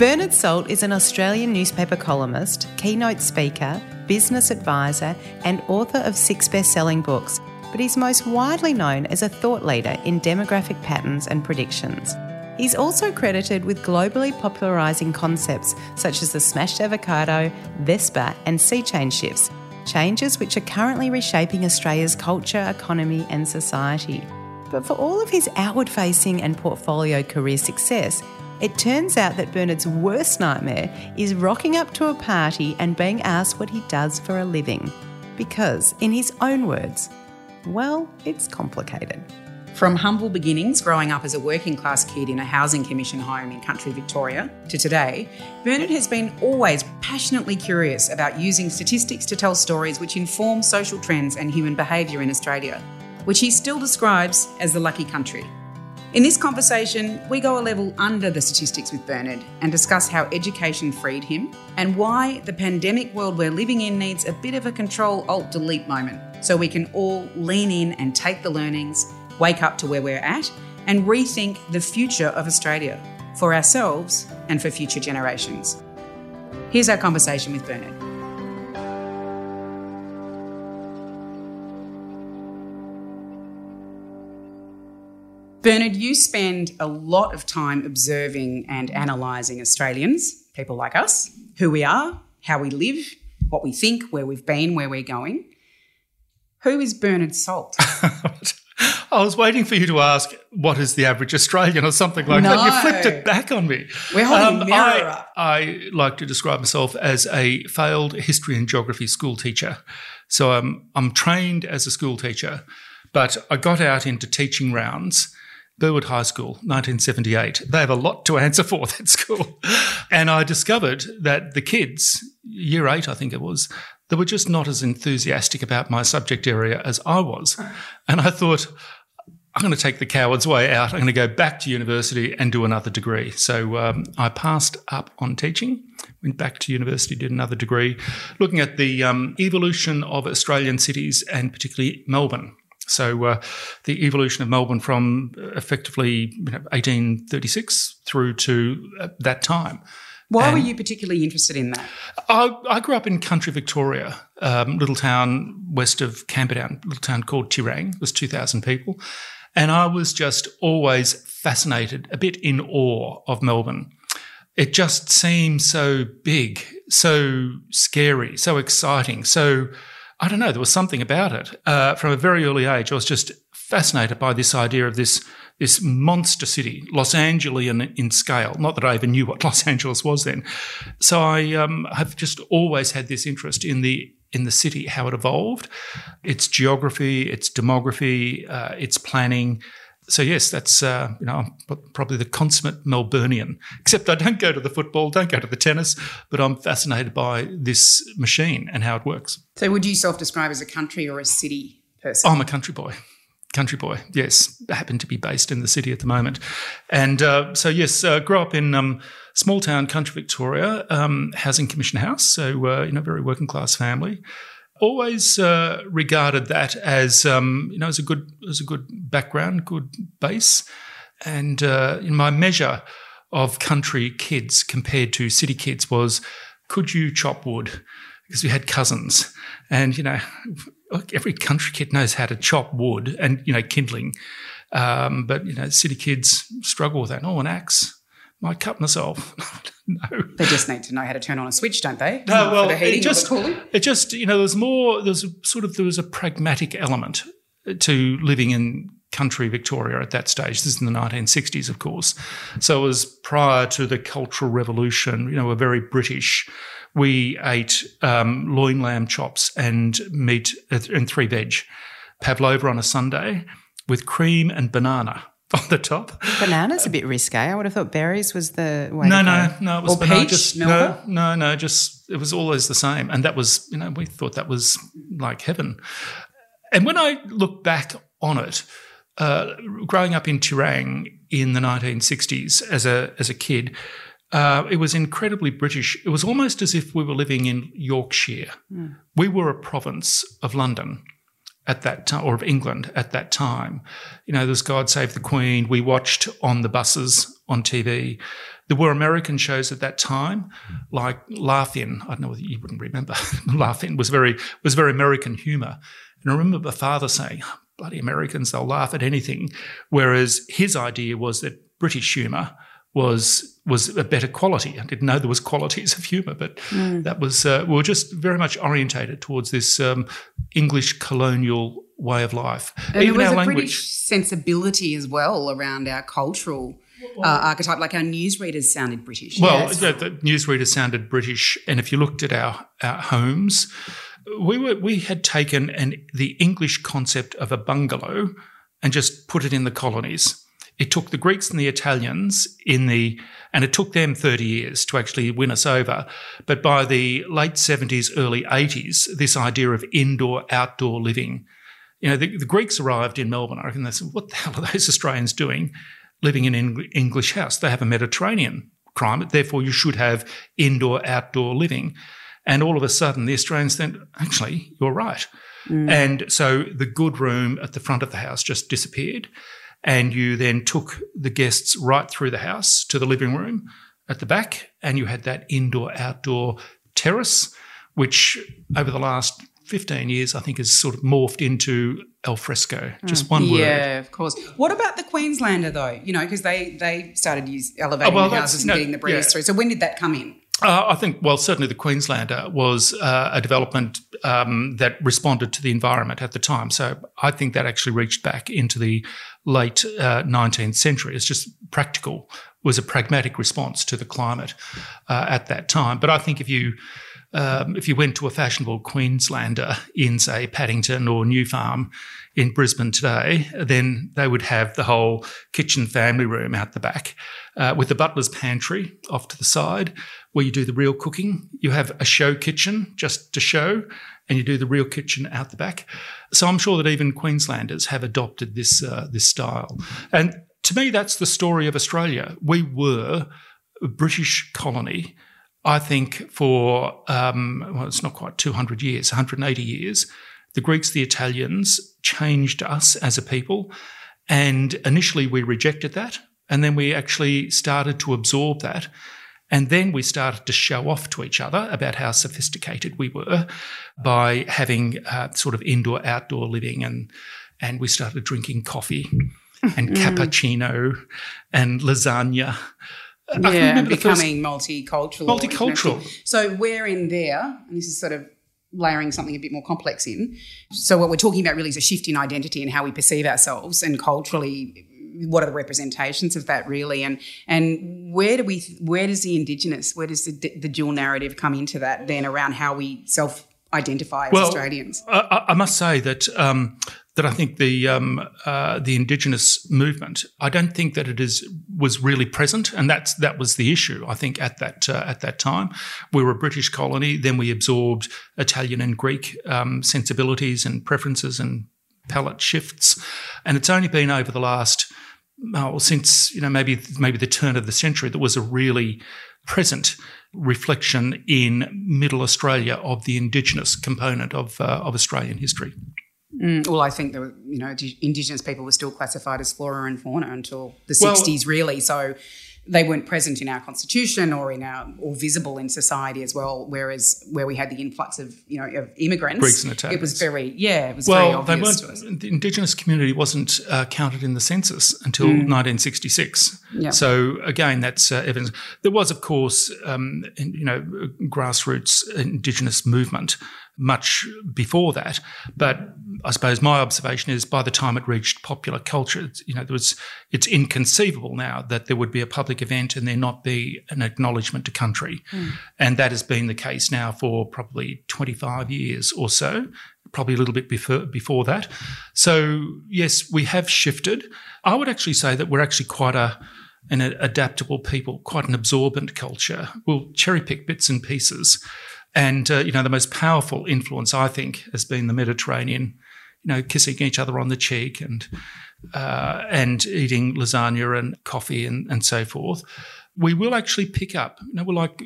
Bernard Salt is an Australian newspaper columnist, keynote speaker, business advisor, and author of six best selling books, but he's most widely known as a thought leader in demographic patterns and predictions. He's also credited with globally popularising concepts such as the smashed avocado, Vespa, and sea change shifts, changes which are currently reshaping Australia's culture, economy, and society. But for all of his outward facing and portfolio career success, it turns out that Bernard's worst nightmare is rocking up to a party and being asked what he does for a living. Because, in his own words, well, it's complicated. From humble beginnings, growing up as a working class kid in a housing commission home in country Victoria, to today, Bernard has been always passionately curious about using statistics to tell stories which inform social trends and human behaviour in Australia, which he still describes as the lucky country. In this conversation, we go a level under the statistics with Bernard and discuss how education freed him and why the pandemic world we're living in needs a bit of a control alt delete moment so we can all lean in and take the learnings, wake up to where we're at, and rethink the future of Australia for ourselves and for future generations. Here's our conversation with Bernard. Bernard, you spend a lot of time observing and analysing Australians, people like us, who we are, how we live, what we think, where we've been, where we're going. Who is Bernard Salt? I was waiting for you to ask what is the average Australian or something like No. that. You flipped it back on me. We're holding um, a mirror I, up. I like to describe myself as a failed history and geography school teacher. So I'm I'm trained as a school teacher, but I got out into teaching rounds. Burwood High School, 1978. They have a lot to answer for, that school. And I discovered that the kids, year eight, I think it was, they were just not as enthusiastic about my subject area as I was. And I thought, I'm going to take the coward's way out. I'm going to go back to university and do another degree. So um, I passed up on teaching, went back to university, did another degree, looking at the um, evolution of Australian cities and particularly Melbourne. So uh, the evolution of Melbourne from uh, effectively you know, 1836 through to uh, that time. Why were you particularly interested in that? I, I grew up in country Victoria, um, little town west of Camperdown, little town called Terang. It was 2,000 people. And I was just always fascinated, a bit in awe of Melbourne. It just seemed so big, so scary, so exciting. So, I don't know, there was something about it. Uh, from a very early age, I was just fascinated by this idea of this this monster city, Los Angelian in scale. Not that I even knew what Los Angeles was then. So I um, have just always had this interest in the in the city, how it evolved, its geography, its demography, uh, its planning. So yes, that's uh, you know I'm probably the consummate Melburnian. Except I don't go to the football, don't go to the tennis, but I'm fascinated by this machine and how it works. So, would you self describe as a country or a city person? I'm a country boy. Country boy, yes. I happen to be based in the city at the moment. And uh, so, yes, uh, grew up in um, small town country Victoria, um, Housing Commission House. So, uh, you know, very working class family. Always uh, regarded that as, um, you know, as a good, as a good background, good base. And uh, in my measure of country kids compared to city kids was, could you chop wood? Because we had cousins, and you know, every country kid knows how to chop wood and you know kindling, um, but you know, city kids struggle with that. Oh, an axe might cut myself. no. They just need to know how to turn on a switch, don't they? No, well, the heating it just, or the cooling. it just, you know, there's more. There's a, sort of there was a pragmatic element to living in country Victoria at that stage. This is in the 1960s, of course. So it was prior to the Cultural Revolution. You know, we're very British. We ate um, loin lamb chops and meat and three veg, pavlova on a Sunday with cream and banana on the top. Banana's a bit risque. I would have thought berries was the way. No, to no, no. It was Or banana. peach, Just, no, no, no. Just it was always the same, and that was you know we thought that was like heaven. And when I look back on it, uh, growing up in Terang in the 1960s as a as a kid, uh, it was incredibly British. It was almost as if we were living in Yorkshire. We were a province of London at that time, or of England at that time. You know, there's God Save the Queen. We watched on the buses on TV. There were American shows at that time, like Laugh-In. I don't know whether you wouldn't remember. Laugh-In was very was very American humour. And I remember my father saying, oh, bloody Americans, they'll laugh at anything. Whereas his idea was that British humour was was a better quality. I didn't know there was qualities of humour, but mm. that was uh, we were just very much orientated towards this um, English colonial way of life. And Even a language, British sensibility as well around our cultural. Uh, archetype, like our newsreaders sounded British. Well, yes. yeah, the newsreaders sounded British, and if you looked at our, our homes, we were we had taken an the English concept of a bungalow and just put it in the colonies. It took the Greeks and the Italians in the and it took them 30 years to actually win us over. But by the late 70s, early 80s, this idea of indoor outdoor living, you know, the, the Greeks arrived in Melbourne. I reckon they said, "What the hell are those Australians doing, living in an English house? They have a Mediterranean climate, therefore you should have indoor outdoor living." And all of a sudden, the Australians think, actually, you're right. Mm. And so the good room at the front of the house just disappeared. And you then took the guests right through the house to the living room at the back, and you had that indoor outdoor terrace, which over the last 15 years, I think, has sort of morphed into al fresco. Just mm. one yeah, word. Yeah, of course. What about the Queenslander, though? You know, because they, they started use elevating oh, well, the houses and no, getting the breeze yeah. through. So when did that come in? Uh, I think, well, certainly the Queenslander was uh, a development um, that responded to the environment at the time. So I think that actually reached back into the late uh, 19th century. It's just practical, was a pragmatic response to the climate uh, at that time. But I think if you um, if you went to a fashionable Queenslander in, say, Paddington or New Farm in Brisbane today, then they would have the whole kitchen family room out the back uh, with the butler's pantry off to the side where you do the real cooking. You have a show kitchen just to show, and you do the real kitchen out the back. So I'm sure that even Queenslanders have adopted this uh, this style. And to me, that's the story of Australia. We were a British colony. I think for um, well, it's not quite 200 years, 180 years. The Greeks, the Italians changed us as a people, and initially we rejected that, and then we actually started to absorb that. And then we started to show off to each other about how sophisticated we were by having uh, sort of indoor outdoor living and and we started drinking coffee and mm. cappuccino and lasagna. Yeah, becoming multicultural. Multicultural. So we're in there, and this is sort of layering something a bit more complex in. So what we're talking about really is a shift in identity and how we perceive ourselves and culturally what are the representations of that really and and where do we where does the indigenous where does the, the dual narrative come into that then around how we self identify as well, Australians? I, I, must say that um, that I think the um, uh, the Indigenous movement. I don't think that it is was really present, and that's that was the issue. I think at that uh, at that time, we were a British colony. Then we absorbed Italian and Greek um, sensibilities and preferences and palate shifts, and it's only been over the last oh, since you know maybe maybe the turn of the century that was a really present reflection in Middle Australia of the Indigenous component of uh, of Australian history. Mm, well, I think the you know Indigenous people were still classified as flora and fauna until the sixties, really. So they weren't present in our constitution or in our or visible in society as well. Whereas where we had the influx of you know of immigrants, Greeks and Italians, it was very yeah, it was well, very obvious. They weren't, the indigenous community wasn't uh, counted in the census until mm. 1966. Yep. So again, that's uh, evidence. There was, of course, um, you know, grassroots indigenous movement much before that. But I suppose my observation is by the time it reached popular culture, you know, there was it's inconceivable now that there would be a public event and there not be an acknowledgement to country, mm. and that has been the case now for probably twenty five years or so. Probably a little bit before, before that. So, yes, we have shifted. I would actually say that we're actually quite a, an adaptable people, quite an absorbent culture. We'll cherry pick bits and pieces and, uh, you know, the most powerful influence, I think, has been the Mediterranean, you know, kissing each other on the cheek and, uh, and eating lasagna and coffee and, and so forth. We will actually pick up, you know, we're like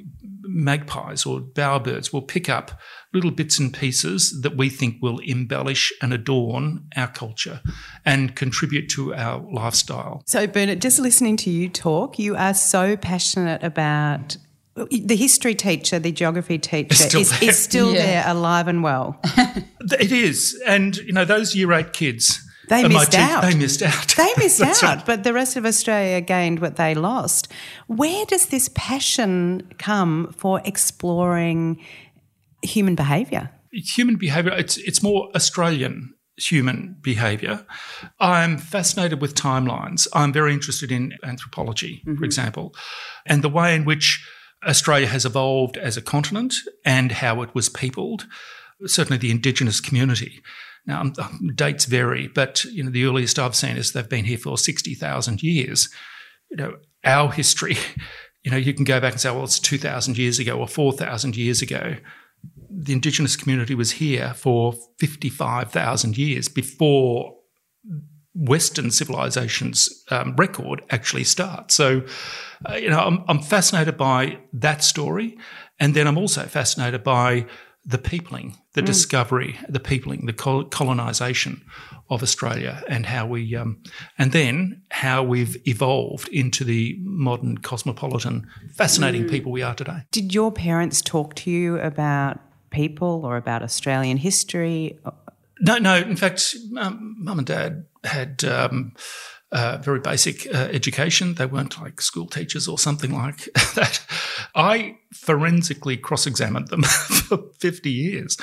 magpies or bowerbirds we'll pick up little bits and pieces that we think will embellish and adorn our culture and contribute to our lifestyle. So, Bernard, just listening to you talk, you are so passionate about the history teacher, the geography teacher still is, there. is still Yeah. there, alive and well. It is. And, you know, those year eight kids. They missed te- out. They missed out. They missed out, right. but the rest of Australia gained what they lost. Where does this passion come for exploring human behaviour? human behavior it's it's more australian human behavior i'm fascinated with timelines i'm very interested in anthropology for mm-hmm. example and the way in which australia has evolved as a continent and how it was peopled certainly the indigenous community. Now um, dates vary but you know the earliest i've seen is they've been here for 60,000 years. You know our history you know you can go back and say well it's 2000 years ago or 4000 years ago. The indigenous community was here for 55,000 years before Western civilization's um, record actually starts. So, uh, you know, I'm, I'm fascinated by that story. And then I'm also fascinated by the peopling, the discovery, the peopling, the col- colonization of Australia and how we, um, and then how we've evolved into the modern cosmopolitan, fascinating people we are today. Did your parents talk to you about people or about Australian history? No, no. In fact, um, mum and dad had um, uh, very basic uh, education. They weren't like school teachers or something like that. I forensically cross-examined them for 50 years.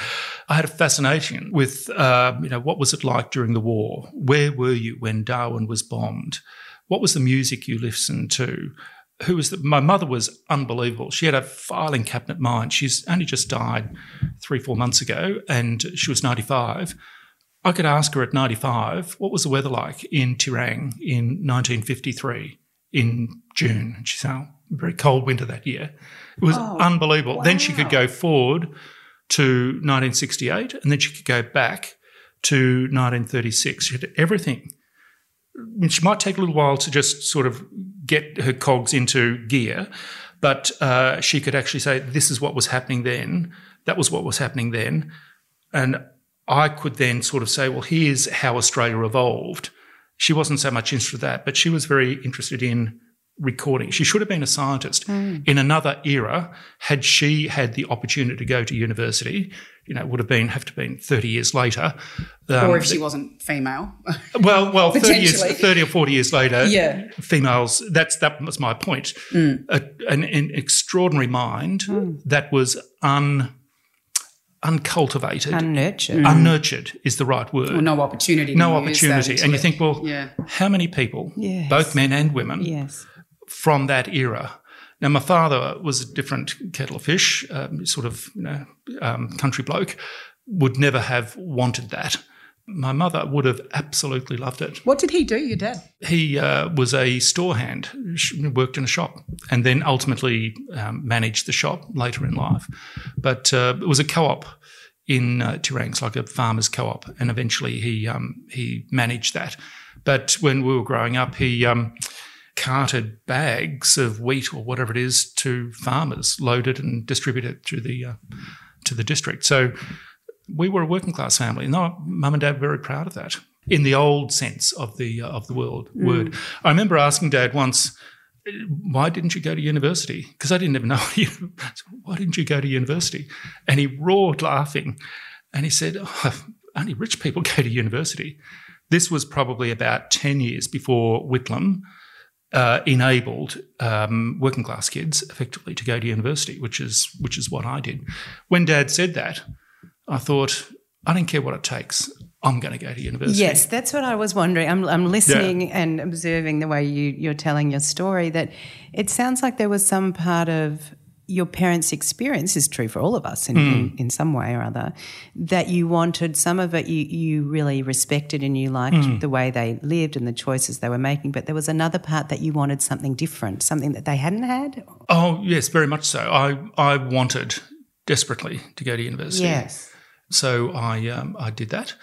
I had a fascination with, uh, you know, what was it like during the war? Where were you when Darwin was bombed? What was the music you listened to? Who was the, my mother was unbelievable. She had a filing cabinet mind. She's only just died three, four months ago, and she was 95. I could ask her at 95, what was the weather like in Terang in 1953 in June? And she said, oh, very cold winter that year. It was unbelievable. Then she could go forward to 1968 and then she could go back to 1936. She had everything. She might take a little while to just sort of get her cogs into gear, but uh, she could actually say, this is what was happening then. That was what was happening then. And I could then sort of say, well, here's how Australia evolved. She wasn't so much interested in that, but she was very interested in recording. She should have been a scientist mm. in another era. Had she had the opportunity to go to university, you know, it would have been have to been thirty years later. Um, or if she wasn't female. well, well, thirty years, thirty or forty years later, Yeah. females. That's that was my point. Mm. A, an, an extraordinary mind mm. that was un uncultivated, Unnurtured. unnurtured is the right word. Or no opportunity. no opportunity, and you think, well, Yeah. how many people, Yes. both men and women, Yes. from that era. Now, my father was a different kettle of fish, um, sort of, you know, um, country bloke, would never have wanted that. My mother would have absolutely loved it. What did he do, your dad? He uh, was a store hand, worked in a shop, and then ultimately um, managed the shop later in life. But uh, it was a co-op in uh, Terang, like a farmers co-op, and eventually he um, he managed that. But when we were growing up, he um, carted bags of wheat or whatever it is to farmers, loaded and distributed through the uh, to the district. So we were a working class family. No, mum and dad were very proud of that in the old sense of the uh, of the world word. I remember asking dad once, "Why didn't you go to university?" Because I didn't even know. Why didn't you go to university? And he roared laughing, and he said, oh, "Only rich people go to university." This was probably about ten years before Whitlam uh, enabled um, working class kids effectively to go to university, which is which is what I did. When Dad said that, I thought, I don't care what it takes. I'm going to go to university. Yes, that's what I was wondering. I'm, I'm listening and observing the way you, you're telling your story that it sounds like there was some part of your parents' experience is true for all of us in, hmm. in, in some way or other, that you wanted some of it you, you really respected and you liked hmm. the way they lived and the choices they were making, but there was another part that you wanted something different, something that they hadn't had. Oh yes, very much so. I I wanted desperately to go to university. Yes. So I um, I did that,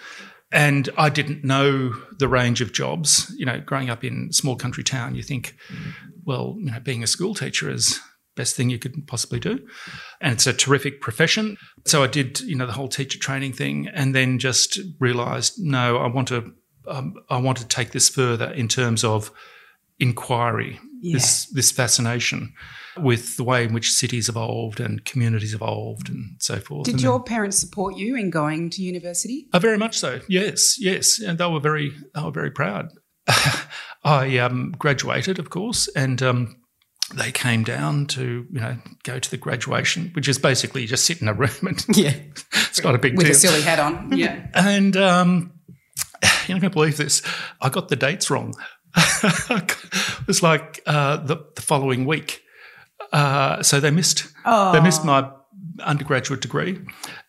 and I didn't know the range of jobs. You know, growing up in small country town, you think, well, you know, being a school teacher is best thing you could possibly do. And it's a terrific profession. So I did, you know, the whole teacher training thing and then just realized, no, I want to, um, I want to take this further in terms of inquiry, yeah. this, this fascination with the way in which cities evolved and communities evolved and so forth. Did and your then, parents support you in going to university? Uh, very much so. Yes, yes, and they were very, they were very proud. I um, graduated, of course, and um, they came down to you know go to the graduation, which is basically just sit in a room and yeah, it's not a big with deal. a silly hat on. Yeah, and um, you're not going to believe this. I got the dates wrong. it was like uh, the, the, following week, uh, so they missed oh. they missed my undergraduate degree.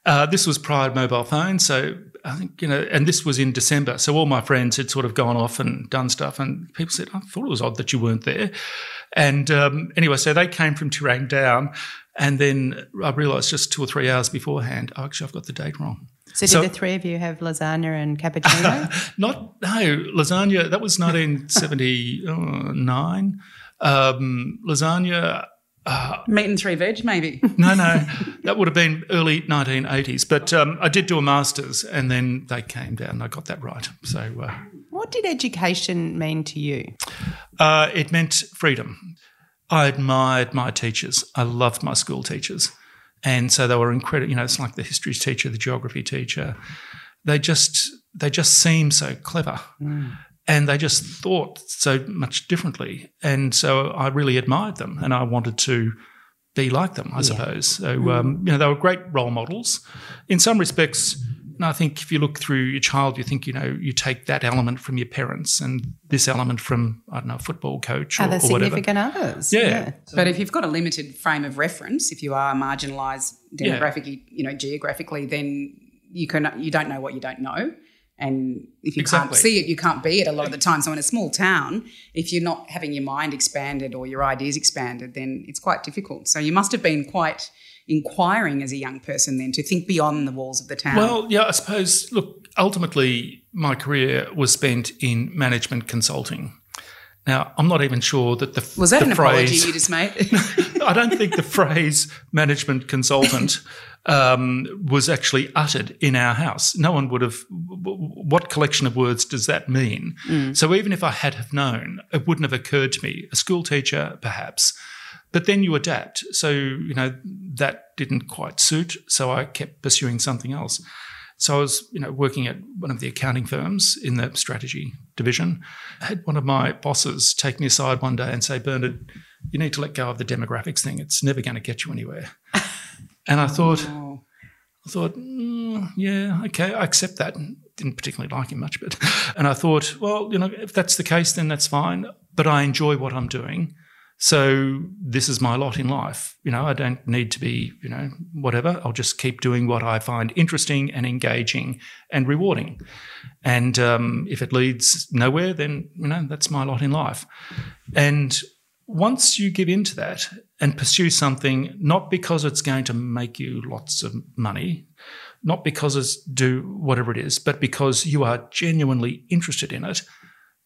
Uh, this was prior to mobile phones, so I think, you know, and this was in December. So all my friends had sort of gone off and done stuff. And people said, I thought it was odd that you weren't there. And um, anyway, so they came from Terang down. And then I realised just two or three hours beforehand, oh, actually, I've got the date wrong. So, did the three of you have lasagna and cappuccino? not, no, lasagna, that was 1979. Um, lasagna, uh, Meat and three veg, maybe. no, no, that would have been early 1980s. But um, I did do a master's, and then they came down. I got that right. So, uh, what did education mean to you? Uh, it meant freedom. I admired my teachers. I loved my school teachers, and so they were incredible. You know, it's like the history teacher, the geography teacher. They just they just seemed so clever. Mm and they just thought so much differently. And so I really admired them, and I wanted to be like them, I yeah. suppose. So mm. um, you know, they were great role models. In some respects, I think if you look through your child, you think you know you take that element from your parents and this element from I don't know a football coach or, other or significant others. Yeah. yeah. But if you've got a limited frame of reference, if you are marginalised demographically, yeah. you know, geographically, then you can you don't know what you don't know. And if you exactly. can't see it, you can't be it a lot of the time. So in a small town, if you're not having your mind expanded or your ideas expanded, then it's quite difficult. So you must have been quite inquiring as a young person then to think beyond the walls of the town. Well, yeah, I suppose, look, ultimately my career was spent in management consulting. Now, I'm not even sure that the was that the an phrase, apology you just made? I don't think the phrase management consultant um, was actually uttered in our house. No one would have. What collection of words does that mean? Mm. So even if I had have known, it wouldn't have occurred to me. A school teacher, perhaps. But then you adapt. So, you know, that didn't quite suit. So I kept pursuing something else. So I was, you know, working at one of the accounting firms in the strategy division. I had one of my bosses take me aside one day and say, Bernard, you need to let go of the demographics thing. It's never going to get you anywhere. And I thought, oh. I thought, mm, yeah, okay, I accept that. Didn't particularly like him much, but, and I thought, well, you know, if that's the case, then that's fine. But I enjoy what I'm doing. So this is my lot in life. You know, I don't need to be, you know, whatever. I'll just keep doing what I find interesting and engaging and rewarding. And um, if it leads nowhere, then, you know, that's my lot in life. And once you give into that and pursue something, not because it's going to make you lots of money, not because it's do whatever it is, but because you are genuinely interested in it,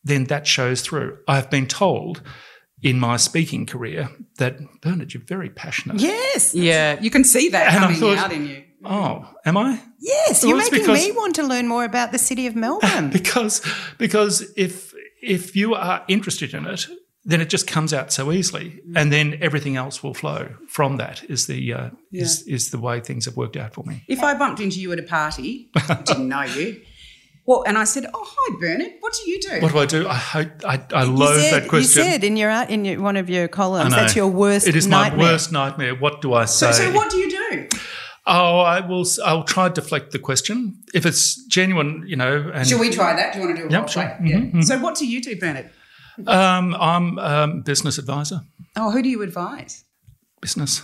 then that shows through. I have been told in my speaking career that Bernard, you're very passionate. Yes, yeah, you can see that and coming thought, out in you. Oh, am I? Yes, well, you're making because, me want to learn more about the city of Melbourne. because because if if you are interested in it, then it just comes out so easily, mm. and then everything else will flow from that. Is the uh, yeah. is is the way things have worked out for me. If I bumped into you at a party, didn't know you. Well, and I said, "Oh, hi, Bernard. What do you do?" What do I do? I hope I, I loathe said, that question. You said in your in your, one of your columns that's your worst. It is nightmare. my worst nightmare. What do I say? So, so what do you do? Oh, I will. I'll try to deflect the question if it's genuine. You know. And Should we try that? Do you want to do a yep, sure. Mm-hmm, yeah. Mm-hmm. So, what do you do, Bernard? Um, I'm a um, business advisor. Oh, who do you advise? Business.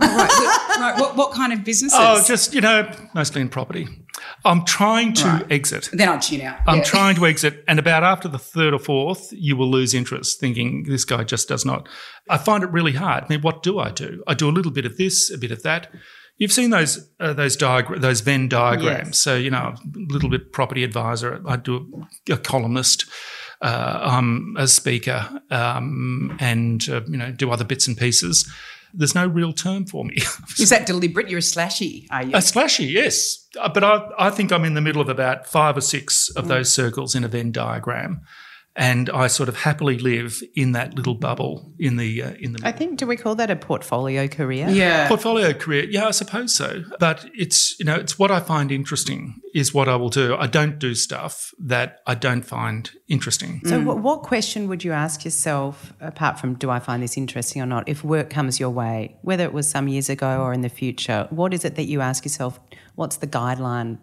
Oh, right. right. What, what, kind of businesses? Oh, just, you know, mostly in property. I'm trying to right. exit. Then I'll tune out. I'm yeah. trying to exit. And about after the third or fourth, you will lose interest thinking this guy just does not. I find it really hard. I mean, what do I do? I do a little bit of this, a bit of that. You've seen those uh, those diagram those Venn diagrams. Yes. So you know, a little bit property advisor. I do a, a columnist uh, I'm a speaker um, and uh, you know do other bits and pieces. There's no real term for me. Is that deliberate? You're a slashy, are you? A slashy, yes. Uh, But I, I think I'm in the middle of about five or six of those circles in a Venn diagram. And I sort of happily live in that little bubble in the uh, in the I think, do we call that a portfolio career? yeah. portfolio career. Yeah, I suppose so. But it's you know it's what I find interesting is what I will do. I don't do stuff that I don't find interesting. So, what, what question would you ask yourself, apart from do I find this interesting or not, if work comes your way, whether it was some years ago or in the future? What is it that you ask yourself? What's the guideline?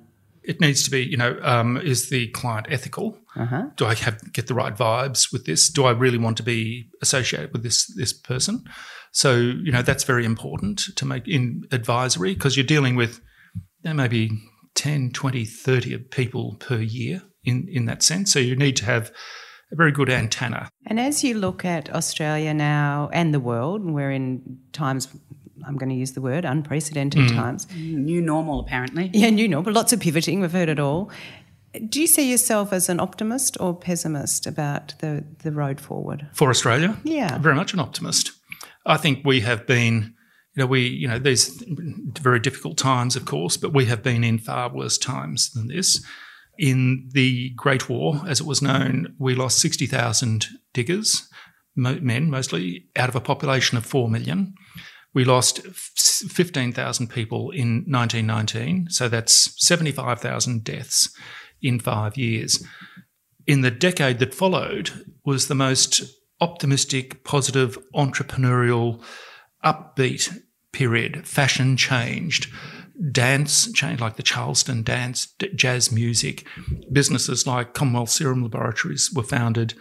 It needs to be you know um, is the client ethical? Do I have get the right vibes with this? Do I really want to be associated with this this person? So you know that's very important to make in advisory because you're dealing with you know, maybe 10, 20, 30 people per year in, in that sense. So you need to have a very good antenna. And as you look at Australia now and the world, and we're in times, I'm going to use the word unprecedented mm. times. New normal, apparently. Yeah, new normal. lots of pivoting, we've heard it all. Do you see yourself as an optimist or pessimist about the, the road forward? For Australia, Yeah. very much an optimist. I think we have been, you know, we, you know, these very difficult times, of course, but we have been in far worse times than this. In the Great War, as it was known, we lost 60,000 diggers, mo- men mostly, out of a population of 4 million. We lost 15,000 people in 1919, so that's 75,000 deaths in five years. In the decade that followed was the most optimistic, positive, entrepreneurial, upbeat period. Fashion changed, dance changed, like the Charleston dance, jazz music. Businesses like Commonwealth Serum Laboratories were founded.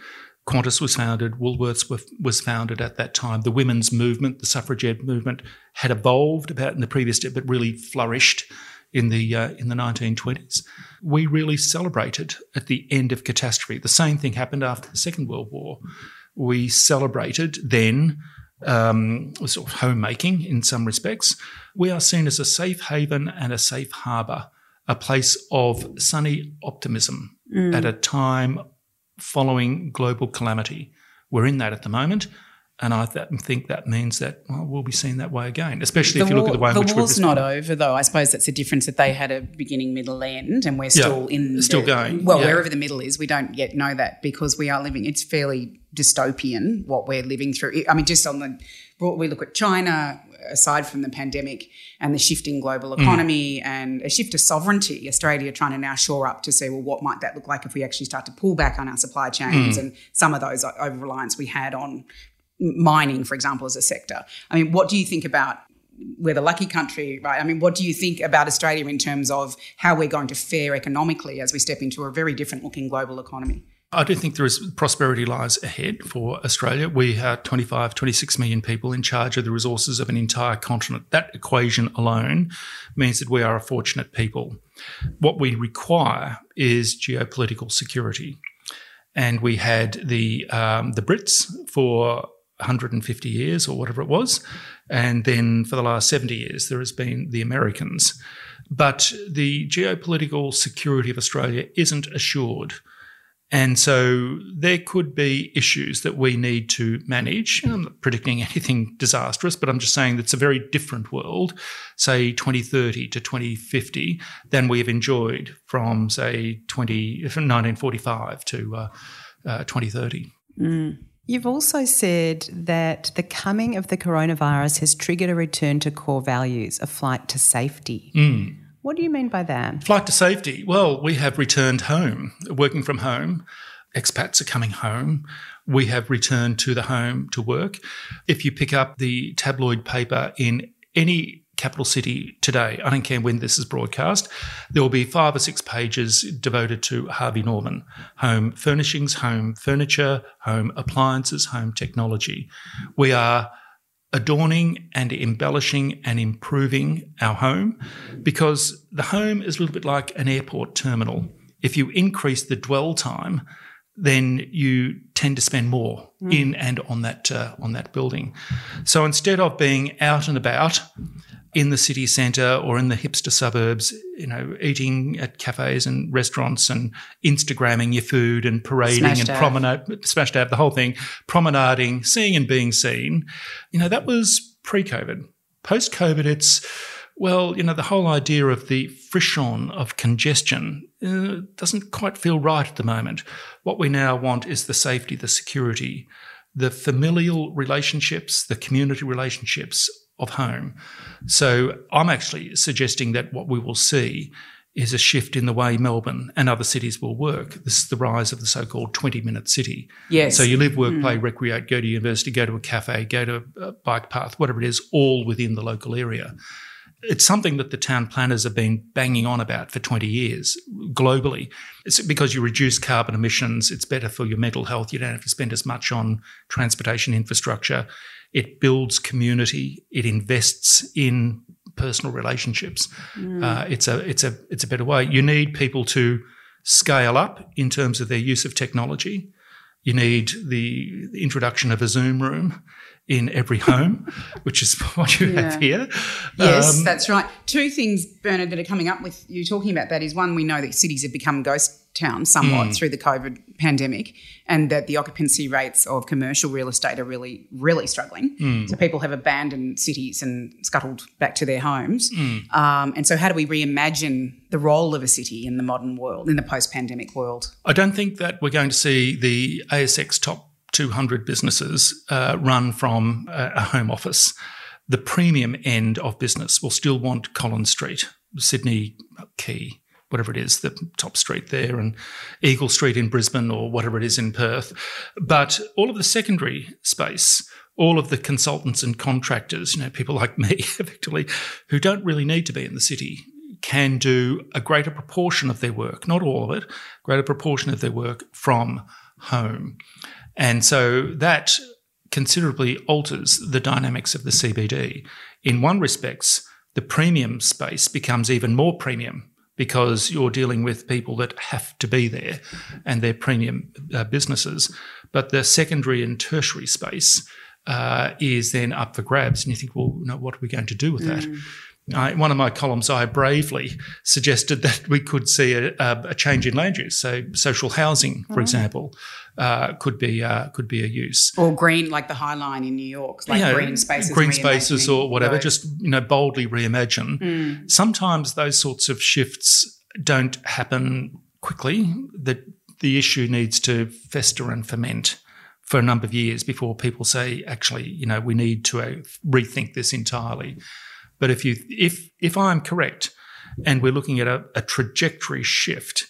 Qantas was founded, Woolworths were, was founded at that time. The women's movement, the suffragette movement, had evolved about in the previous step, but really flourished in the uh, in the 1920s. We really celebrated at the end of catastrophe. The same thing happened after the Second World War. We celebrated then um, sort of homemaking in some respects. We are seen as a safe haven and a safe harbour, a place of sunny optimism at a time following global calamity. We're in that at the moment. And I th- think that means that well, we'll be seen that way again, especially if you look at the way in the which war's not over, though. I suppose that's the difference that they had a beginning, middle, end, and we're Yeah, still in still the- going, Well, yeah. wherever the middle is, we don't yet know that because we are living. It's fairly dystopian what we're living through. I mean, just on the we look at China. Aside from the pandemic and the shifting global Mm. economy and a shift of sovereignty, Australia trying to now shore up to see, well, what might that look like if we actually start to pull back on our supply chains Mm. and some of those over reliance we had on mining, for example, as a sector. I mean, what do you think about? We're the lucky country, right? I mean, what do you think about Australia in terms of how we're going to fare economically as we step into a very different looking global economy? I do think there is prosperity lies ahead for Australia. We are 25, 26 million people in charge of the resources of an entire continent. That equation alone means that we are a fortunate people. What we require is geopolitical security. And we had the um, the Brits for 150 years or whatever it was, and then for the last 70 years there has been the Americans. But the geopolitical security of Australia isn't assured. And so there could be issues that we need to manage. I'm not predicting anything disastrous, but I'm just saying it's a very different world, say 2030 to 2050, than we have enjoyed from, say, 20, from 1945 to uh, uh, 2030. You've also said that the coming of the coronavirus has triggered a return to core values, a flight to safety. What do you mean by that? Flight to safety. Well, we have returned home, working from home. Expats are coming home. We have returned to the home to work. If you pick up the tabloid paper in any capital city today, I don't care when this is broadcast, there will be five or six pages devoted to Harvey Norman home furnishings, home furniture, home appliances, home technology. We are adorning and embellishing and improving our home because the home is a little bit like an airport terminal. If you increase the dwell time, then you tend to spend more in and on that uh, on that building. So instead of being out and about in the city centre or in the hipster suburbs, you know, eating at cafes and restaurants and Instagramming your food and parading Smashed and promenade, smashed out the whole thing, promenading, seeing and being seen, you know, that was pre COVID. Post COVID, it's, well, you know, the whole idea of the frisson of congestion uh, doesn't quite feel right at the moment. What we now want is the safety, the security, the familial relationships, the community relationships of home. So I'm actually suggesting that what we will see is a shift in the way Melbourne and other cities will work. This is the rise of the so-called 20-minute city. Yes. So you live, work, mm. play, recreate, go to university, go to a cafe, go to a bike path, whatever it is, all within the local area. It's something that the town planners have been banging on about for 20 years globally. It's because you reduce carbon emissions, it's better for your mental health, you don't have to spend as much on transportation infrastructure. It builds community, it invests in personal relationships. Mm. Uh, it's a it's a it's a better way. You need people to scale up in terms of their use of technology. You need the, the introduction of a Zoom room in every home, which is what you yeah. have here. Yes, um, that's right. Two things, Bernard, that are coming up with you talking about that is one, we know that cities have become ghost towns somewhat mm. through the COVID pandemic, and that the occupancy rates of commercial real estate are really, really struggling. Mm. So people have abandoned cities and scuttled back to their homes. Mm. Um, and so, how do we reimagine the role of a city in the modern world, in the post pandemic world? I don't think that we're going to see the ASX top 200 businesses uh, run from a, a home office. The premium end of business will still want Collins Street, Sydney Quay, whatever it is, the top street there, and Eagle Street in Brisbane or whatever it is in Perth. But all of the secondary space, all of the consultants and contractors, you know, people like me, effectively, who don't really need to be in the city, can do a greater proportion of their work, not all of it, greater proportion of their work from home. And so that considerably alters the dynamics of the CBD. In one respects, the premium space becomes even more premium because you're dealing with people that have to be there and they're premium uh, businesses. But the secondary and tertiary space uh, is then up for grabs. And you think, well, know, what are we going to do with that? Mm. I, one of my columns, I bravely suggested that we could see a, a change in land use. So, social housing, for oh. example, uh, could be uh, could be a use. Or green, like the High Line in New York, like green spaces, green spaces, or whatever. Just you know, boldly reimagine. Mm. Sometimes those sorts of shifts don't happen quickly. The the issue needs to fester and ferment for a number of years before people say, actually, you know, we need to uh, rethink this entirely. But if you if if I'm correct, and we're looking at a, a trajectory shift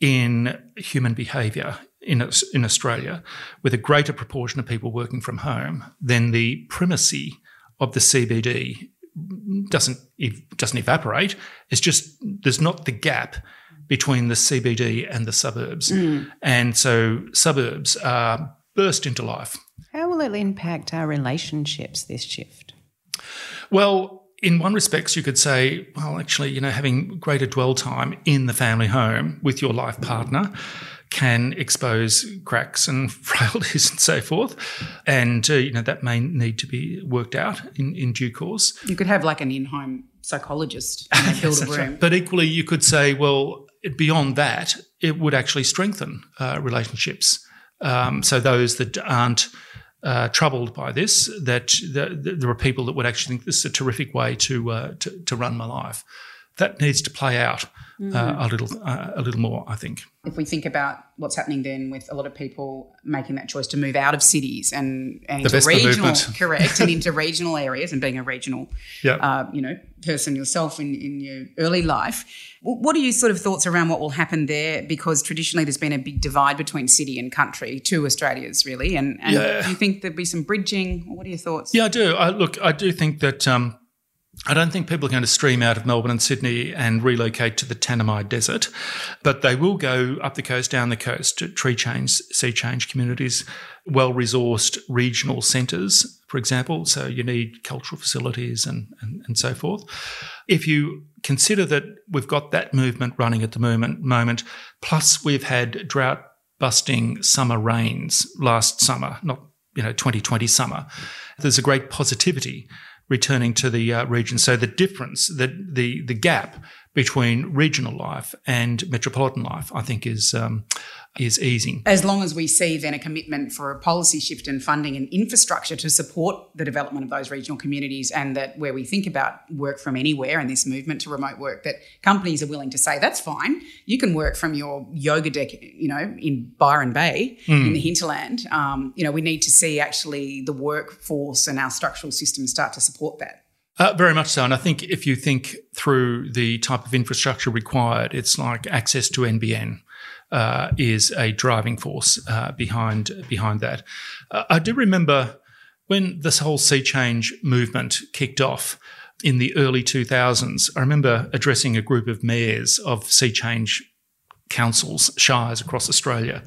in human behaviour in in Australia, with a greater proportion of people working from home, then the primacy of the CBD doesn't doesn't evaporate. It's just there's not the gap between the CBD and the suburbs, mm. and so suburbs are burst into life. How will it impact our relationships? This shift. Well, in one respects, you could say, well, actually, you know, having greater dwell time in the family home with your life partner can expose cracks and frailties and so forth. And, uh, you know, that may need to be worked out in, in due course. You could have like an in home psychologist build a room. Right. But equally, you could say, well, beyond that, it would actually strengthen uh, relationships. Um, so those that aren't uh, troubled by this that, there are people that would actually think this is a terrific way to, uh, to, to run my life. That needs to play out mm. a little uh, a little more, I think. If we think about what's happening then with a lot of people making that choice to move out of cities and, and into regional, correct, and into regional areas, and being a regional, yep. Uh, you know, person yourself in, in your early life, what are your sort of thoughts around what will happen there? Because traditionally there's been a big divide between city and country, two Australias really. And, and yeah. do you think there'd be some bridging? What are your thoughts? Yeah, I do. I, look, I do think that um, I don't think people are going to stream out of Melbourne and Sydney and relocate to the Tanami Desert, but they will go up the coast, down the coast, to tree change, sea change communities, well resourced regional centres, for example. So you need cultural facilities and, and, and, so forth. If you consider that we've got that movement running at the moment, moment plus we've had drought busting summer rains last summer, not you know 2020 summer, there's a great positivity returning to the uh, region. So the difference, the, the, the gap between regional life and metropolitan life, I think is um, is easing. As long as we see then a commitment for a policy shift in funding and infrastructure to support the development of those regional communities, and that where we think about work from anywhere and this movement to remote work, that companies are willing to say that's fine. You can work from your yoga deck, you know, in Byron Bay mm. in the hinterland. Um, you know, we need to see actually the workforce and our structural systems start to support that. Uh, very much so. And I think if you think through the type of infrastructure required, it's like access to NBN uh, is a driving force uh, behind behind that. Uh, I do remember when this whole sea change movement kicked off in the early 2000s. I remember addressing a group of mayors of sea change councils, shires across Australia.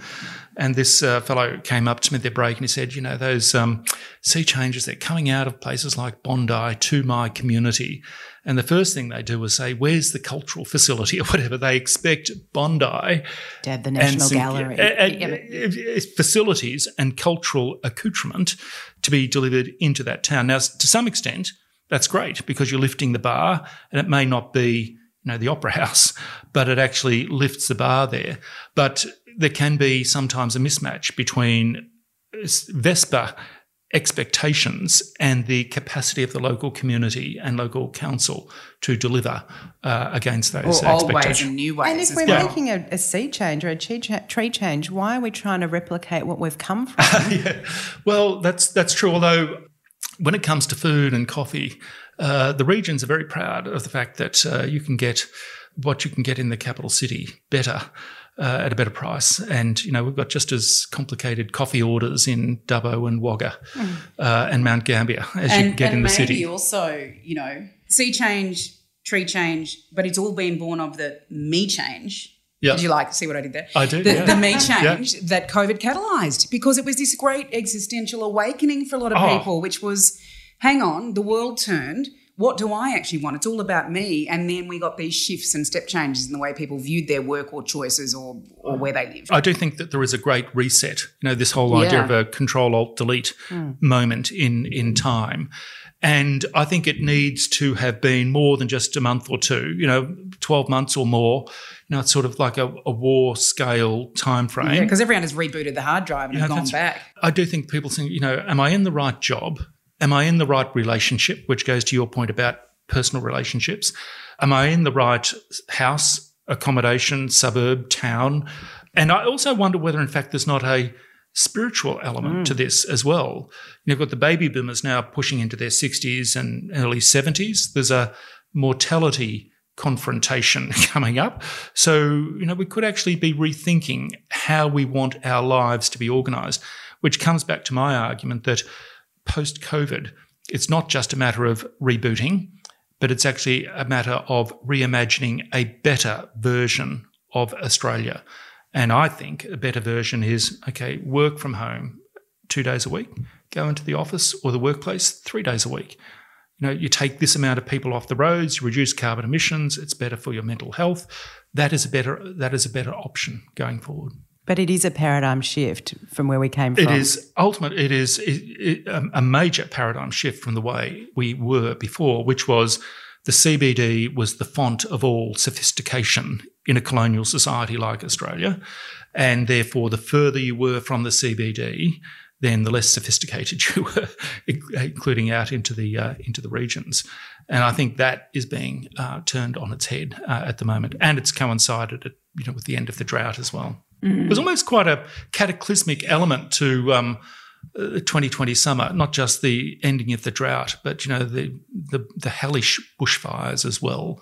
And this uh, fellow came up to me at their break and he said, You know, those um, sea changes, they're coming out of places like Bondi to my community. And the first thing they do is say, Where's the cultural facility or whatever? They expect Bondi. To have the National and, Gallery. And, facilities and cultural accoutrement to be delivered into that town. Now, to some extent, that's great because you're lifting the bar and it may not be you know, the opera house, but it actually lifts the bar there. But there can be sometimes a mismatch between VESPA expectations and the capacity of the local community and local council to deliver uh, against those or expectations. Old ways and new ways. And if we're well. making a, a, sea change or a tree change, why are we trying to replicate what we've come from? yeah. Well, that's that's true. Although when it comes to food and coffee, uh, the regions are very proud of the fact that uh, you can get what you can get in the capital city better. Uh, at a better price. And, you know, we've got just as complicated coffee orders in Dubbo and Wagga mm. uh, and Mount Gambier as and, you get in the city. also, you know, sea change, tree change, but it's all been born of the me change. Yeah. Did you like see what I did there? I do. The, yeah. the me change yeah. that COVID catalyzed because it was this great existential awakening for a lot of oh. people, which was hang on, the world turned. What do I actually want? It's all about me. And then we got these shifts and step changes in the way people viewed their work or choices or, or where they live. I do think that there is a great reset. You know, this whole idea yeah. of a control alt delete mm. moment in in time. And I think it needs to have been more than just a month or two, you know, 12 months or more. You know, it's sort of like a, a war scale time frame. Yeah, because everyone has rebooted the hard drive and you know, gone back. I do think people think, you know, am I in the right job? Am I in the right relationship? Which goes to your point about personal relationships. Am I in the right house, accommodation, suburb, town? And I also wonder whether, in fact, there's not a spiritual element mm. to this as well. You've got the baby boomers now pushing into their 60s and early 70s. There's a mortality confrontation coming up. So, you know, we could actually be rethinking how we want our lives to be organized, which comes back to my argument that post COVID, it's not just a matter of rebooting, but it's actually a matter of reimagining a better version of Australia. And I think a better version is okay, work from home two days a week, go into the office or the workplace three days a week. You know, you take this amount of people off the roads, you reduce carbon emissions, it's better for your mental health. That is a better that is a better option going forward. But it is a paradigm shift from where we came from. It is ultimate. It is it, it, a major paradigm shift from the way we were before, which was the CBD was the font of all sophistication in a colonial society like Australia, and therefore, the further you were from the CBD, then the less sophisticated you were, including out into the uh, into the regions. And I think that is being uh, turned on its head uh, at the moment, and it's coincided at, you know with the end of the drought as well. Mm. It was almost quite a cataclysmic element to um, uh, 2020 summer, not just the ending of the drought, but you know the the, the hellish bushfires as well,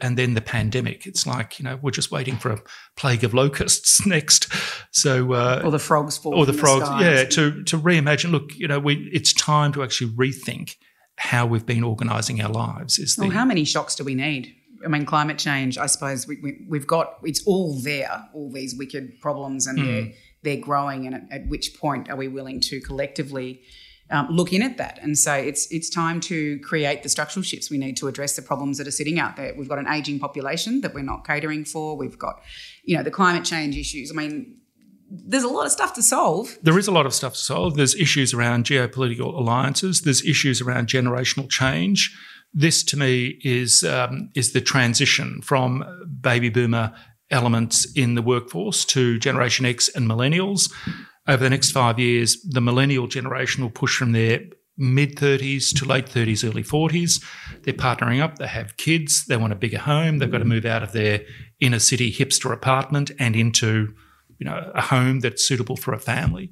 and then the pandemic. It's like you know we're just waiting for a plague of locusts next. So uh, or the frogs fall, or the frogs, the yeah. To to reimagine. Look, you know, we it's time to actually rethink how we've been organising our lives. Is the, well, how many shocks do we need? I mean, climate change, I suppose we, we, have got, it's all there, all these wicked problems, and mm. they're, they're growing. And at, at, which point are we willing to collectively um, look in at that and say it's, it's time to create the structural shifts we need to address the problems that are sitting out there? We've got an aging population that we're not catering for. We've got, you know, the climate change issues. I mean, there's a lot of stuff to solve. There is a lot of stuff to solve. There's issues around geopolitical alliances. There's issues around generational change This to me is um, is the transition from baby boomer elements in the workforce to Generation X and millennials. Over the next five years, the millennial generation will push from their mid 30s to late 30s, early 40s. They're partnering up, they have kids, they want a bigger home, they've got to move out of their inner city hipster apartment and into you know, a home that's suitable for a family.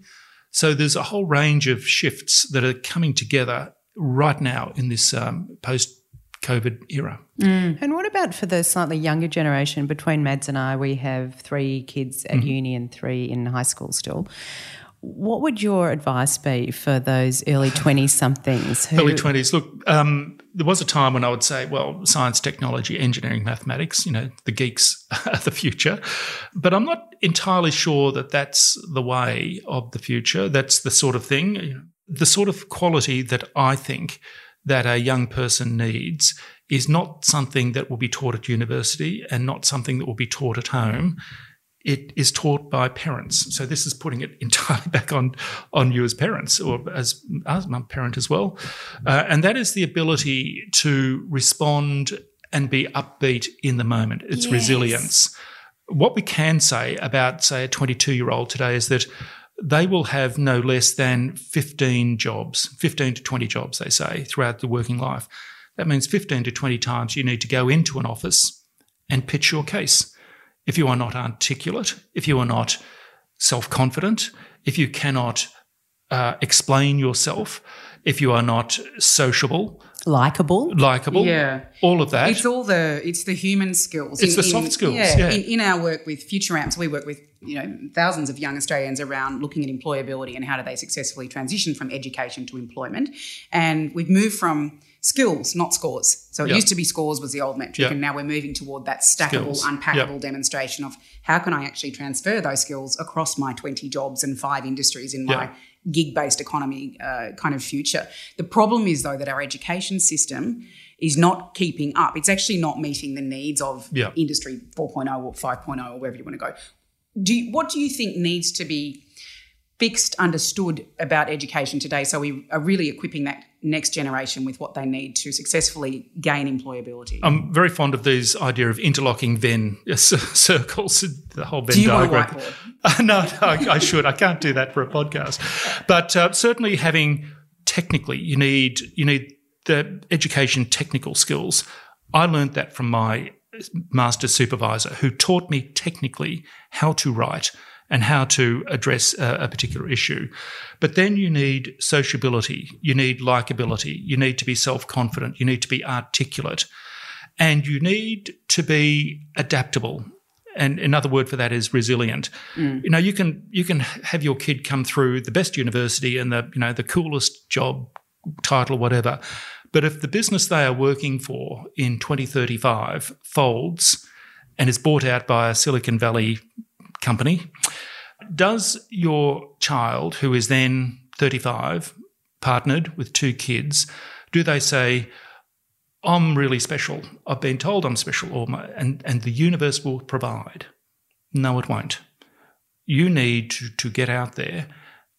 So there's a whole range of shifts that are coming together right now in this um, post COVID era. Mm. And what about for the slightly younger generation? Between Mads and I, we have three kids at mm-hmm. uni and three in high school still. What would your advice be for those early 20 somethings? Who... Early 20s. Look, um, there was a time when I would say, well, science, technology, engineering, mathematics, you know, the geeks are the future. But I'm not entirely sure that that's the way of the future. That's the sort of thing, you know, the sort of quality that I think that a young person needs is not something that will be taught at university and not something that will be taught at home it is taught by parents. So this is putting it entirely back on on you as parents or as, as a parent as well, uh, and that is the ability to respond and be upbeat in the moment. It's yes. resilience. What we can say about say a 22 year old today is that they will have no less than 15 jobs, 15 to 20 jobs, they say, throughout the working life. That means 15 to 20 times you need to go into an office and pitch your case if you are not articulate, if you are not self confident, if you cannot uh, explain yourself, if you are not sociable, likable, likable, yeah, all of that. It's all the it's the human skills. It's in, the soft in, skills. Yeah, yeah. In, in, our work with Future Amps, we work with you know thousands of young Australians around looking at employability and how do they successfully transition from education to employment, and we've moved from skills, not scores. So it yep. used to be scores was the old metric, yep. and now we're moving toward that stackable, skills. unpackable yep. demonstration of how can I actually transfer those skills across my 20 jobs and five industries in my gig based economy uh, kind of future. The problem is, though, that our education system is not keeping up. It's actually not meeting the needs of industry 4.0 or 5.0 or wherever you want to go. Do you, what do you think needs to be fixed, understood about education today. So we are really equipping that next generation with what they need to successfully gain employability. I'm very fond of these idea of interlocking Venn circles, the whole Venn diagram. No, no I, I, should. I can't do that for a podcast. But uh, certainly having technically, you need you need the education technical skills. I learned that from my master supervisor who taught me technically how to write and how to address a, a, particular issue. But then you need sociability, you need likability, you need to be self confident, you need to be articulate, and you need to be adaptable. And another word for that is resilient. Mm. You know, you can you can have your kid come through the best university and the you know the coolest job title, whatever. But if the business they are working for in 2035 folds and is bought out by a Silicon Valley company. Does your child, who is then 35, partnered with two kids, do they say, I'm really special. I've been told I'm special, or my, and, and the universe will provide. No, it won't. You need to, to get out there,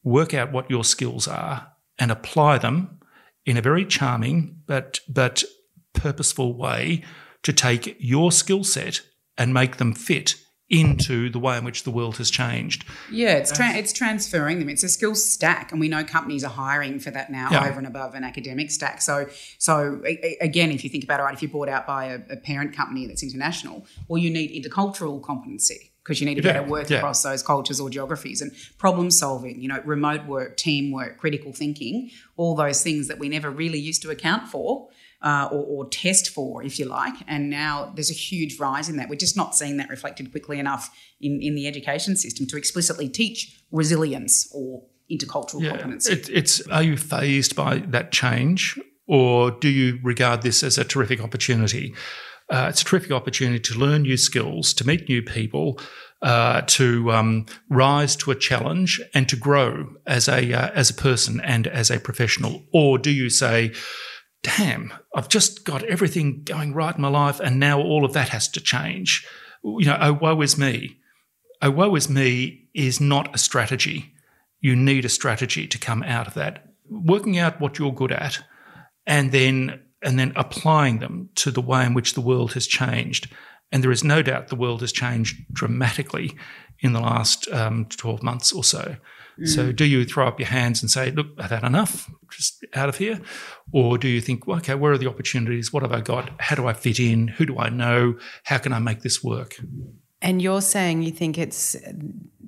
work out what your skills are, and apply them in a very charming but, but purposeful way to take your skill set and make them fit into the way in which the world has changed. Yeah, it's tra- it's transferring them. It's a skill stack, and we know companies are hiring for that now, yeah. over and above an academic stack. So, so again, if you think about it, right, if you're bought out by a, a parent company that's international, well, you need intercultural competency because you need to be able to work yeah. across those cultures or geographies and problem solving, you know, remote work, teamwork, critical thinking, all those things that we never really used to account for uh, or, or, test for, if you like. And now there's a huge rise in that. We're just not seeing that reflected quickly enough in, in the education system to explicitly teach resilience or intercultural yeah, competency. It, it's are you phased by that change, or do you regard this as a terrific opportunity? Uh, it's a terrific opportunity to learn new skills, to meet new people, uh, to um, rise to a challenge, and to grow as a uh, as a person and as a professional. Or do you say? Damn, I've just got everything going right in my life, and now all of that has to change. You know, oh, woe is me. Oh, woe is me is not a strategy. You need a strategy to come out of that. Working out what you're good at and then and then applying them to the way in which the world has changed. And there is no doubt the world has changed dramatically in the last um, 12 months or so. Mm. So, do you throw up your hands and say, Look, I've had enough, just out of here? Or do you think, well, okay, where are the opportunities? What have I got? How do I fit in? Who do I know? How can I make this work? And you're saying you think it's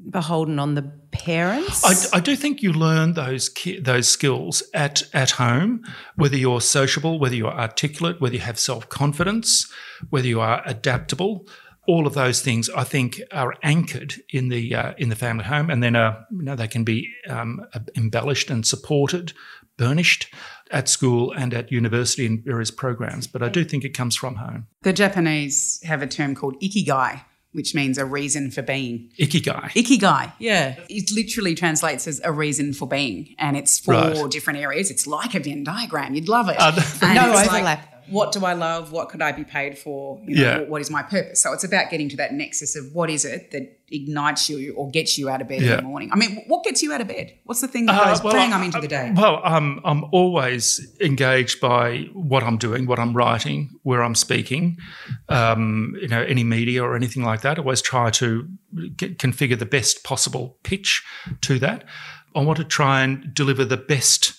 beholden on the parents? I, I do think you learn those those skills at at home, whether you're sociable, whether you're articulate, whether you have self confidence, whether you are adaptable. All of those things, I think, are anchored in the uh, in the family home, and then uh, you know they can be um, embellished and supported, burnished at school and at university in various programs. But I do think it comes from home. The Japanese have a term called ikigai, which means a reason for being. Ikigai. Ikigai, yeah. It literally translates as a reason for being. And it's four right. different areas. It's like a Venn diagram. You'd love it. Uh, no overlap. Like, what do I love? What could I be paid for? You know, yeah. what is my purpose? So it's about getting to that nexus of what is it that ignites you or gets you out of bed yeah. in the morning. I mean, what gets you out of bed? What's the thing that goes, uh, well, bang, I'm into the day? Well, I'm, I'm always engaged by what I'm doing, what I'm writing, where I'm speaking, um, you know, any media or anything like that. I always try to get, configure the best possible pitch to that. I want to try and deliver the best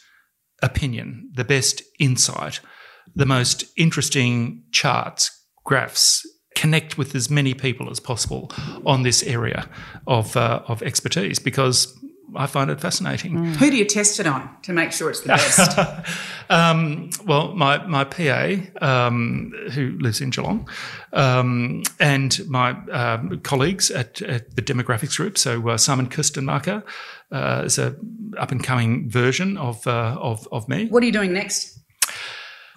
opinion, the best insight the most interesting charts, graphs, connect with as many people as possible on this area of, uh, of expertise because I find it fascinating. Mm. Who do you test it on to make sure it's the best? um, well, my, my PA, um, who lives in Geelong, um, and my um, colleagues at, at, the demographics group. So uh, Simon Kuestenmacher uh, is a up and coming version of, uh, of, of me. What are you doing next?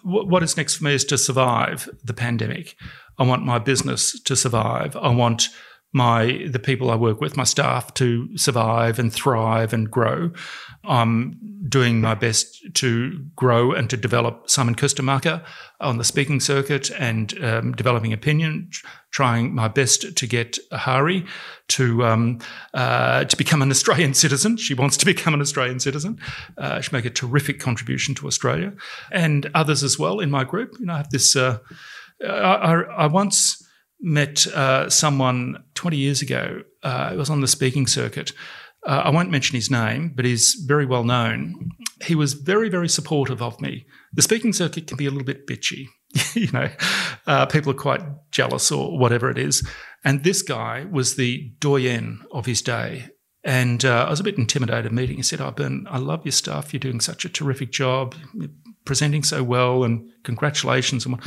What is next for me is to survive the pandemic. I want my business to survive. I want my the people I work with, my staff, to survive and thrive and grow. I'm doing my best to grow and to develop Simon Kuestenmacher on the speaking circuit and um, developing opinion, trying my best to get Hari to um, uh, to become an Australian citizen. She wants to become an Australian citizen. Uh, she make a terrific contribution to Australia and others as well in my group. You know, I have this. Uh, I, I, once met uh, someone 20 years ago. Uh, it was on the speaking circuit. Uh, I won't mention his name, but he's very well known. He was very, very supportive of me. The speaking circuit can be a little bit bitchy. you know, uh, people are quite jealous or whatever it is. And this guy was the doyen of his day. And uh, I was a bit intimidated meeting. He said, Oh, Ben, I love your stuff. You're doing such a terrific job, You're presenting so well, and congratulations. And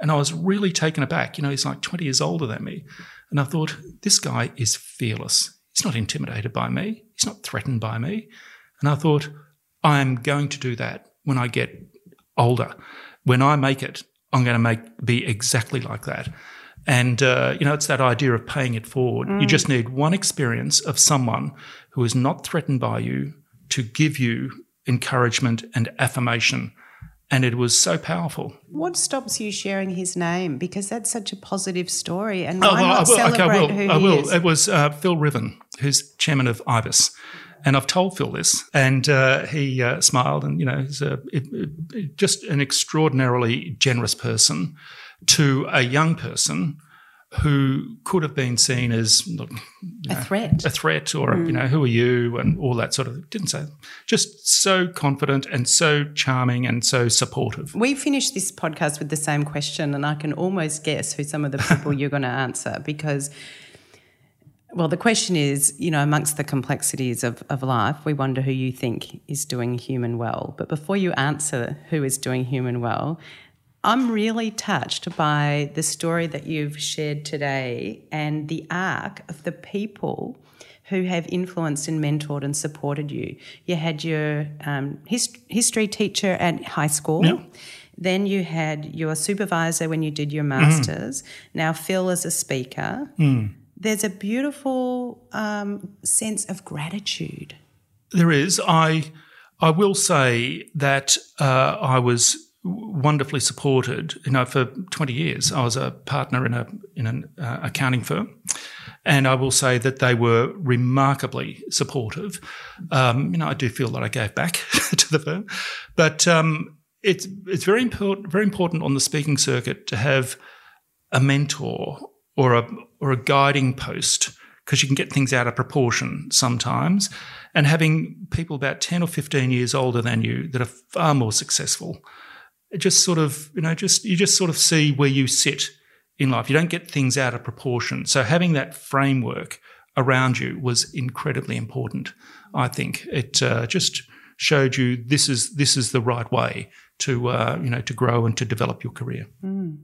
and I was really taken aback. You know, he's like 20 years older than me. And I thought, this guy is fearless. He's not intimidated by me. He's not threatened by me. And I thought, I'm going to do that when I get older. When I make it, I'm going to make be exactly like that. And uh, you know, it's that idea of paying it forward. Mm. You just need one experience of someone who is not threatened by you to give you encouragement and affirmation and it was so powerful. What stops you sharing his name? Because that's such a positive story, and why oh, well, not I will, celebrate okay, I will, who I will. Is? It was uh, Phil Ruthven, who's chairman of IBIS. And I've told Phil this, and uh, he uh, smiled, and you know, he's a, it, it, just an extraordinarily generous person to a young person who could have been seen as know, a threat, a threat, or mm. you know, who are you, and all that sort of. Didn't say. Just so confident and so charming and so supportive. We finished this podcast with the same question, and I can almost guess who some of the people you're going to answer because. Well, the question is, you know, amongst the complexities of, of life, we wonder who you think is doing human well. But before you answer who is doing human well, I'm really touched by the story that you've shared today and the arc of the people who have influenced and mentored and supported you. You had your um, hist- history teacher at high school. Yeah. Then you had your supervisor when you did your mm-hmm. masters. Mm. Now Phil is a speaker. Mm. There's a beautiful um, sense of gratitude. There is. I I will say that uh, I was wonderfully supported. You know, for 20 years, I was a partner in a in an uh, accounting firm, and I will say that they were remarkably supportive. Um, you know, I do feel that I gave back to the firm, but um, it's it's very important very important on the speaking circuit to have a mentor or a or a guiding post because you can get things out of proportion sometimes and having people about 10 or 15 years older than you that are far more successful just sort of you know just you just sort of see where you sit in life. You don't get things out of proportion. So having that framework around you was incredibly important i think. It uh, just showed you this is this is the right way to uh, you know to grow and to develop your career. Mm.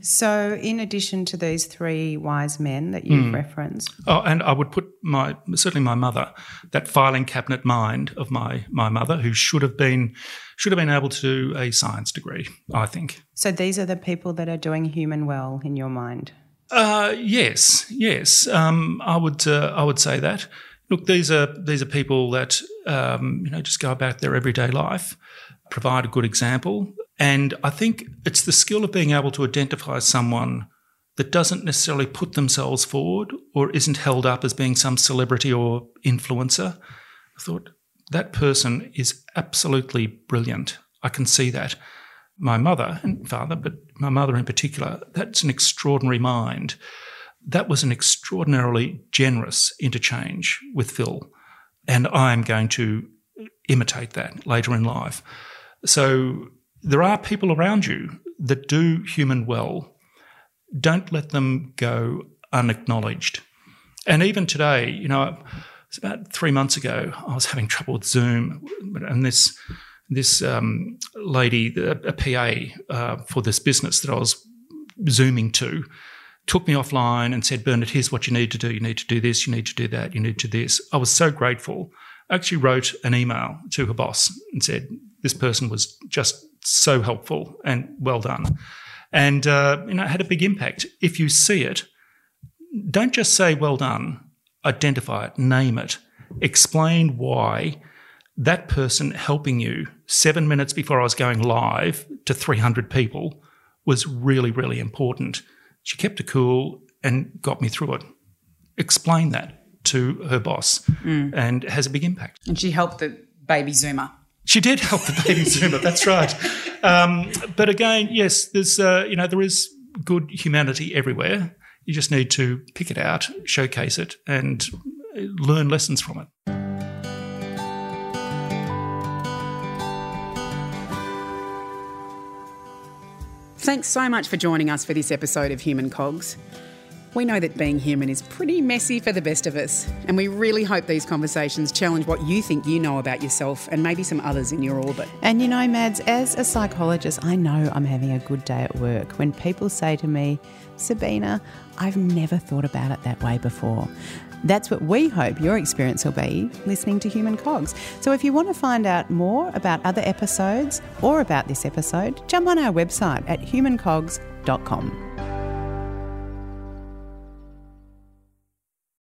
So, in addition to these three wise men that you've mm. referenced, oh, and I would put my certainly my mother, that filing cabinet mind of my my mother, who should have been should have been able to do a science degree. I think. So these are the people that are doing human well in your mind. Uh, yes, yes. Um, I would uh, I would say that. Look, these are these are people that um, you know just go about their everyday life provide a good example. And I think it's the skill of being able to identify someone that doesn't necessarily put themselves forward or isn't held up as being some celebrity or influencer. I thought that person is absolutely brilliant. I can see that. My mother and father, but my mother in particular, that's an extraordinary mind. That was an extraordinarily generous interchange with Phil. And I'm going to imitate that later in life. So there are people around you that do human well. Don't let them go unacknowledged. And even today, you know, it's about three months ago, I was having trouble with Zoom, and this this um, lady, a, PA uh, for this business that I was zooming to, took me offline and said, Bernard, here's what you need to do. You need to do this, you need to do that, you need to do this. I was so grateful. I actually wrote an email to her boss and said, this person was just so helpful and well done. And, uh, you know, it had a big impact. If you see it, don't just say well done, identify it, name it, explain why that person helping you seven minutes before I was going live to 300 people was really, really important. She kept it cool and got me through it. Explain that to her boss mm. and it has a big impact. And she helped the baby Zoomer. She did help the baby Zoomer. That's right. Um, but again, yes, there's uh, you know there is good humanity everywhere. You just need to pick it out, showcase it, and learn lessons from it. Thanks so much for joining us for this episode of Human Cogs. We know that being human is pretty messy for the best of us, and we really hope these conversations challenge what you think you know about yourself and maybe some others in your orbit. And you know, Mads, as a psychologist, I know I'm having a good day at work when people say to me, Sabina, I've never thought about it that way before. That's what we hope your experience will be listening to Human Cogs. So if you want to find out more about other episodes or about this episode, jump on our website at humancogs.com.